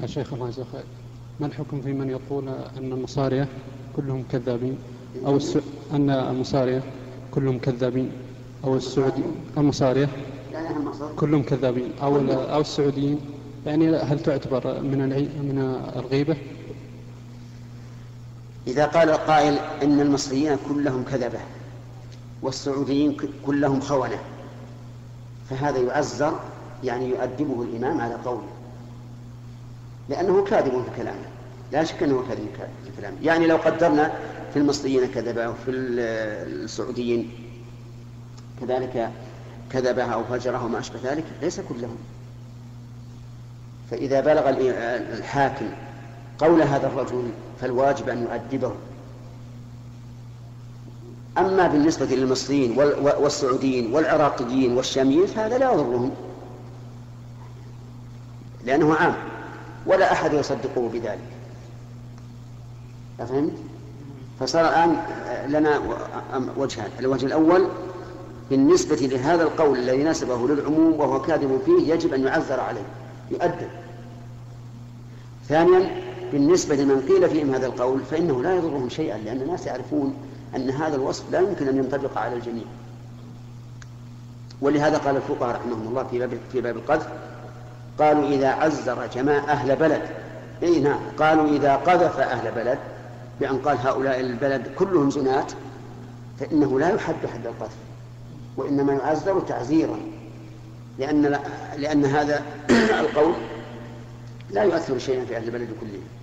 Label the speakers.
Speaker 1: يا شيخ الله يجزاك خير. ما الحكم في من يقول أن المصارية كلهم كذابين؟ أو الس... أن المصارية كلهم كذابين؟ أو السعودي المصارية كلهم كذابين؟ أو أو السعوديين؟ يعني هل تعتبر من العي... من الغيبة؟
Speaker 2: إذا قال القائل إن المصريين كلهم كذبة والسعوديين كلهم خونة فهذا يعزر يعني يؤدبه الإمام على قوله. لأنه كاذب في كلامه. لا شك أنه كاذب في كلامه. يعني لو قدرنا في المصريين كذبة وفي السعوديين كذلك كذبة أو فجره وما أشبه ذلك ليس كلهم. فإذا بلغ الحاكم قول هذا الرجل فالواجب أن يؤدبه. أما بالنسبة للمصريين والسعوديين والعراقيين والشاميين فهذا لا يضرهم. لأنه عام. ولا أحد يصدقه بذلك. أفهمت؟ فصار الآن لنا وجهان الوجه الأول بالنسبة لهذا القول الذي نسبه للعموم وهو كاذب فيه يجب أن يعذر عليه يؤدب. ثانيا بالنسبة لمن قيل فيهم هذا القول فإنه لا يضرهم شيئا لأن الناس يعرفون أن هذا الوصف لا يمكن أن ينطبق على الجميع. ولهذا قال الفقهاء رحمهم الله في باب في باب القذف قالوا إذا عزر جماعة أهل بلد. أي نعم قالوا إذا قذف أهل بلد بأن قال هؤلاء البلد كلهم زنات فإنه لا يحد حد القذف وإنما يعزر تعزيرا. لأن لأن هذا القول لا يؤثر شيئا في أهل البلد كلهم.